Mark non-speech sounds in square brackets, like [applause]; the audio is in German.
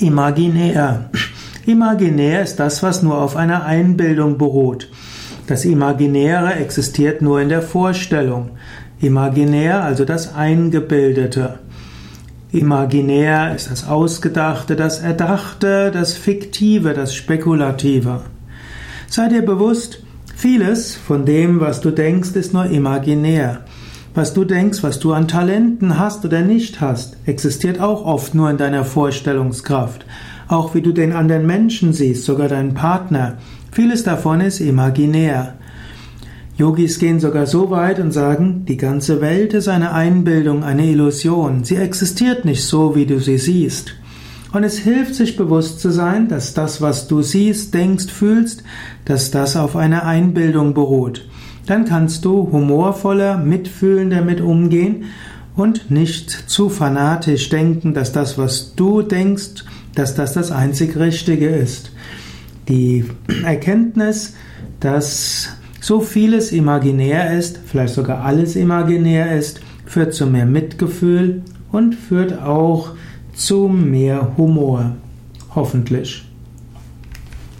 Imaginär. Imaginär ist das, was nur auf einer Einbildung beruht. Das Imaginäre existiert nur in der Vorstellung. Imaginär, also das Eingebildete. Imaginär ist das Ausgedachte, das Erdachte, das Fiktive, das Spekulative. Sei dir bewusst, vieles von dem, was du denkst, ist nur imaginär. Was du denkst, was du an Talenten hast oder nicht hast, existiert auch oft nur in deiner Vorstellungskraft. Auch wie du den anderen Menschen siehst, sogar deinen Partner. Vieles davon ist imaginär. Yogis gehen sogar so weit und sagen, die ganze Welt ist eine Einbildung, eine Illusion. Sie existiert nicht so, wie du sie siehst. Und es hilft sich bewusst zu sein, dass das, was du siehst, denkst, fühlst, dass das auf einer Einbildung beruht dann kannst du humorvoller, mitfühlender mit umgehen und nicht zu fanatisch denken, dass das, was du denkst, dass das das einzig Richtige ist. Die [clears throat] Erkenntnis, dass so vieles imaginär ist, vielleicht sogar alles imaginär ist, führt zu mehr Mitgefühl und führt auch zu mehr Humor. Hoffentlich.